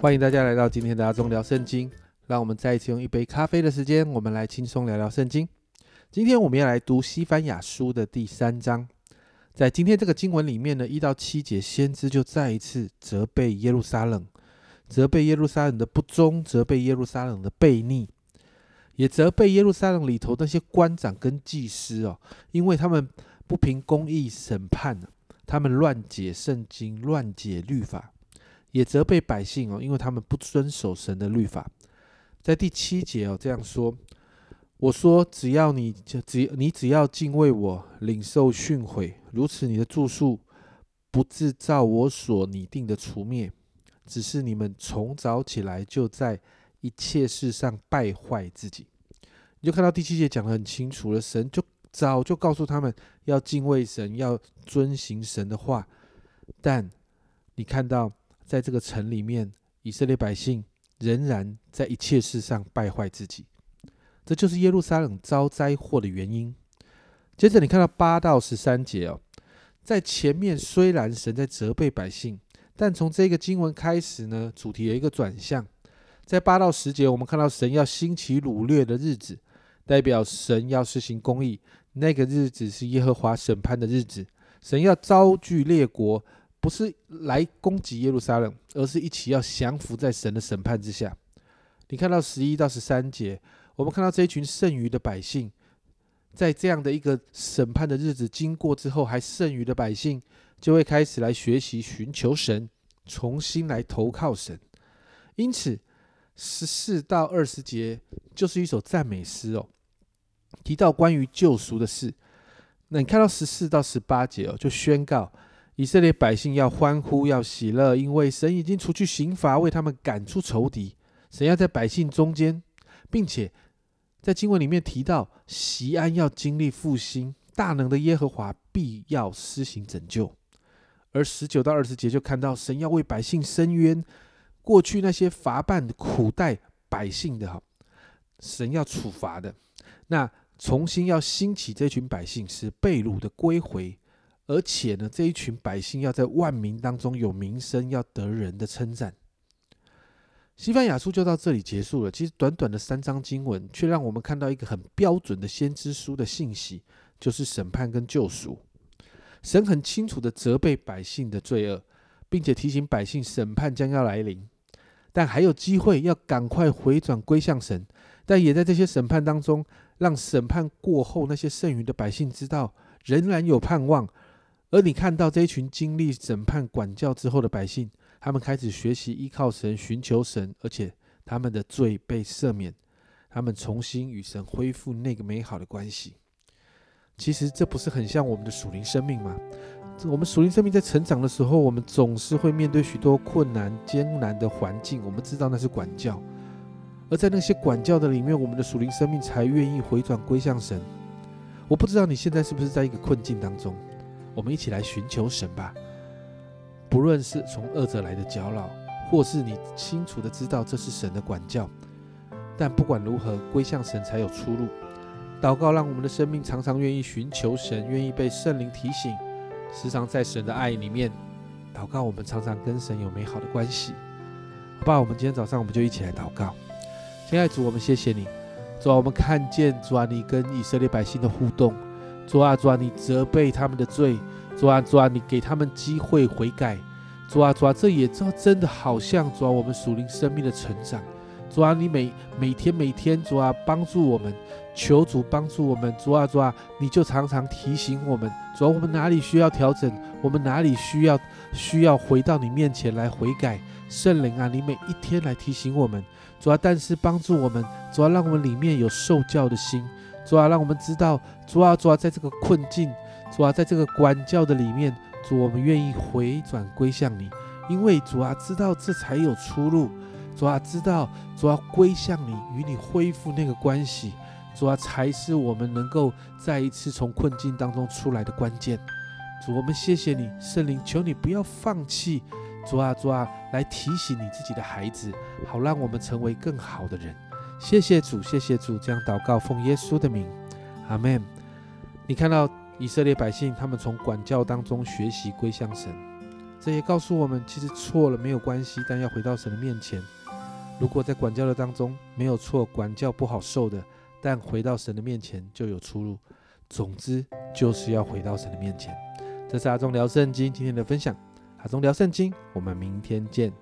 欢迎大家来到今天的阿忠聊圣经。让我们再一次用一杯咖啡的时间，我们来轻松聊聊圣经。今天我们要来读西番雅书的第三章。在今天这个经文里面呢，一到七节，先知就再一次责备耶路撒冷，责备耶路撒冷的不忠，责备耶路撒冷的悖逆，也责备耶路撒冷里头那些官长跟祭司哦，因为他们不凭公义审判，他们乱解圣经，乱解律法，也责备百姓哦，因为他们不遵守神的律法。在第七节哦，这样说：“我说，只要你就只你只要敬畏我，领受训诲，如此你的住宿不制造我所拟定的除灭，只是你们从早起来就在一切事上败坏自己。”你就看到第七节讲的很清楚了，神就早就告诉他们要敬畏神，要遵行神的话，但你看到在这个城里面，以色列百姓。仍然在一切事上败坏自己，这就是耶路撒冷遭灾祸的原因。接着你看到八到十三节哦，在前面虽然神在责备百姓，但从这个经文开始呢，主题有一个转向。在八到十节，我们看到神要兴起掳掠的日子，代表神要施行公义。那个日子是耶和华审判的日子，神要招聚列国。不是来攻击耶路撒冷，而是一起要降服在神的审判之下。你看到十一到十三节，我们看到这一群剩余的百姓，在这样的一个审判的日子经过之后，还剩余的百姓就会开始来学习寻求神，重新来投靠神。因此，十四到二十节就是一首赞美诗哦，提到关于救赎的事。那你看到十四到十八节哦，就宣告。以色列百姓要欢呼，要喜乐，因为神已经除去刑罚，为他们赶出仇敌。神要在百姓中间，并且在经文里面提到，西安要经历复兴，大能的耶和华必要施行拯救。而十九到二十节就看到，神要为百姓伸冤，过去那些罚办苦待百姓的哈，神要处罚的。那重新要兴起这群百姓，是被掳的归回。而且呢，这一群百姓要在万民当中有名声，要得人的称赞。西班牙书就到这里结束了。其实短短的三章经文，却让我们看到一个很标准的先知书的信息，就是审判跟救赎。神很清楚的责备百姓的罪恶，并且提醒百姓审判将要来临，但还有机会要赶快回转归向神。但也在这些审判当中，让审判过后那些剩余的百姓知道，仍然有盼望。而你看到这一群经历审判管教之后的百姓，他们开始学习依靠神、寻求神，而且他们的罪被赦免，他们重新与神恢复那个美好的关系。其实这不是很像我们的属灵生命吗？我们属灵生命在成长的时候，我们总是会面对许多困难、艰难的环境。我们知道那是管教，而在那些管教的里面，我们的属灵生命才愿意回转归向神。我不知道你现在是不是在一个困境当中。我们一起来寻求神吧。不论是从恶者来的搅扰，或是你清楚的知道这是神的管教，但不管如何，归向神才有出路。祷告让我们的生命常常愿意寻求神，愿意被圣灵提醒，时常在神的爱里面祷告。我们常常跟神有美好的关系。好吧，我们今天早上我们就一起来祷告。亲爱的主，我们谢谢你。主啊，我们看见主啊，你跟以色列百姓的互动。主啊，主啊，你责备他们的罪；主啊，主啊，你给他们机会悔改；主啊，主啊，这也真真的好像主啊，我们属灵生命的成长。主啊，你每每天每天，主啊，帮助我们，求主帮助我们。主啊，主啊，你就常常提醒我们，主啊，我们哪里需要调整，我们哪里需要需要回到你面前来悔改。圣灵啊，你每一天来提醒我们，主啊，但是帮助我们，主啊，让我们里面有受教的心。主啊，让我们知道，主啊，主啊，在这个困境，主啊，在这个管教的里面，主，我们愿意回转归向你，因为主啊，知道这才有出路。主啊，知道，主啊，归向你，与你恢复那个关系，主啊，才是我们能够再一次从困境当中出来的关键。主，我们谢谢你，圣灵，求你不要放弃。主啊，主啊，来提醒你自己的孩子，好让我们成为更好的人。谢谢主，谢谢主，这样祷告奉耶稣的名，阿门。你看到以色列百姓，他们从管教当中学习归向神，这也告诉我们，其实错了没有关系，但要回到神的面前。如果在管教的当中没有错，管教不好受的，但回到神的面前就有出路。总之就是要回到神的面前。这是阿忠聊圣经今天的分享，阿忠聊圣经，我们明天见。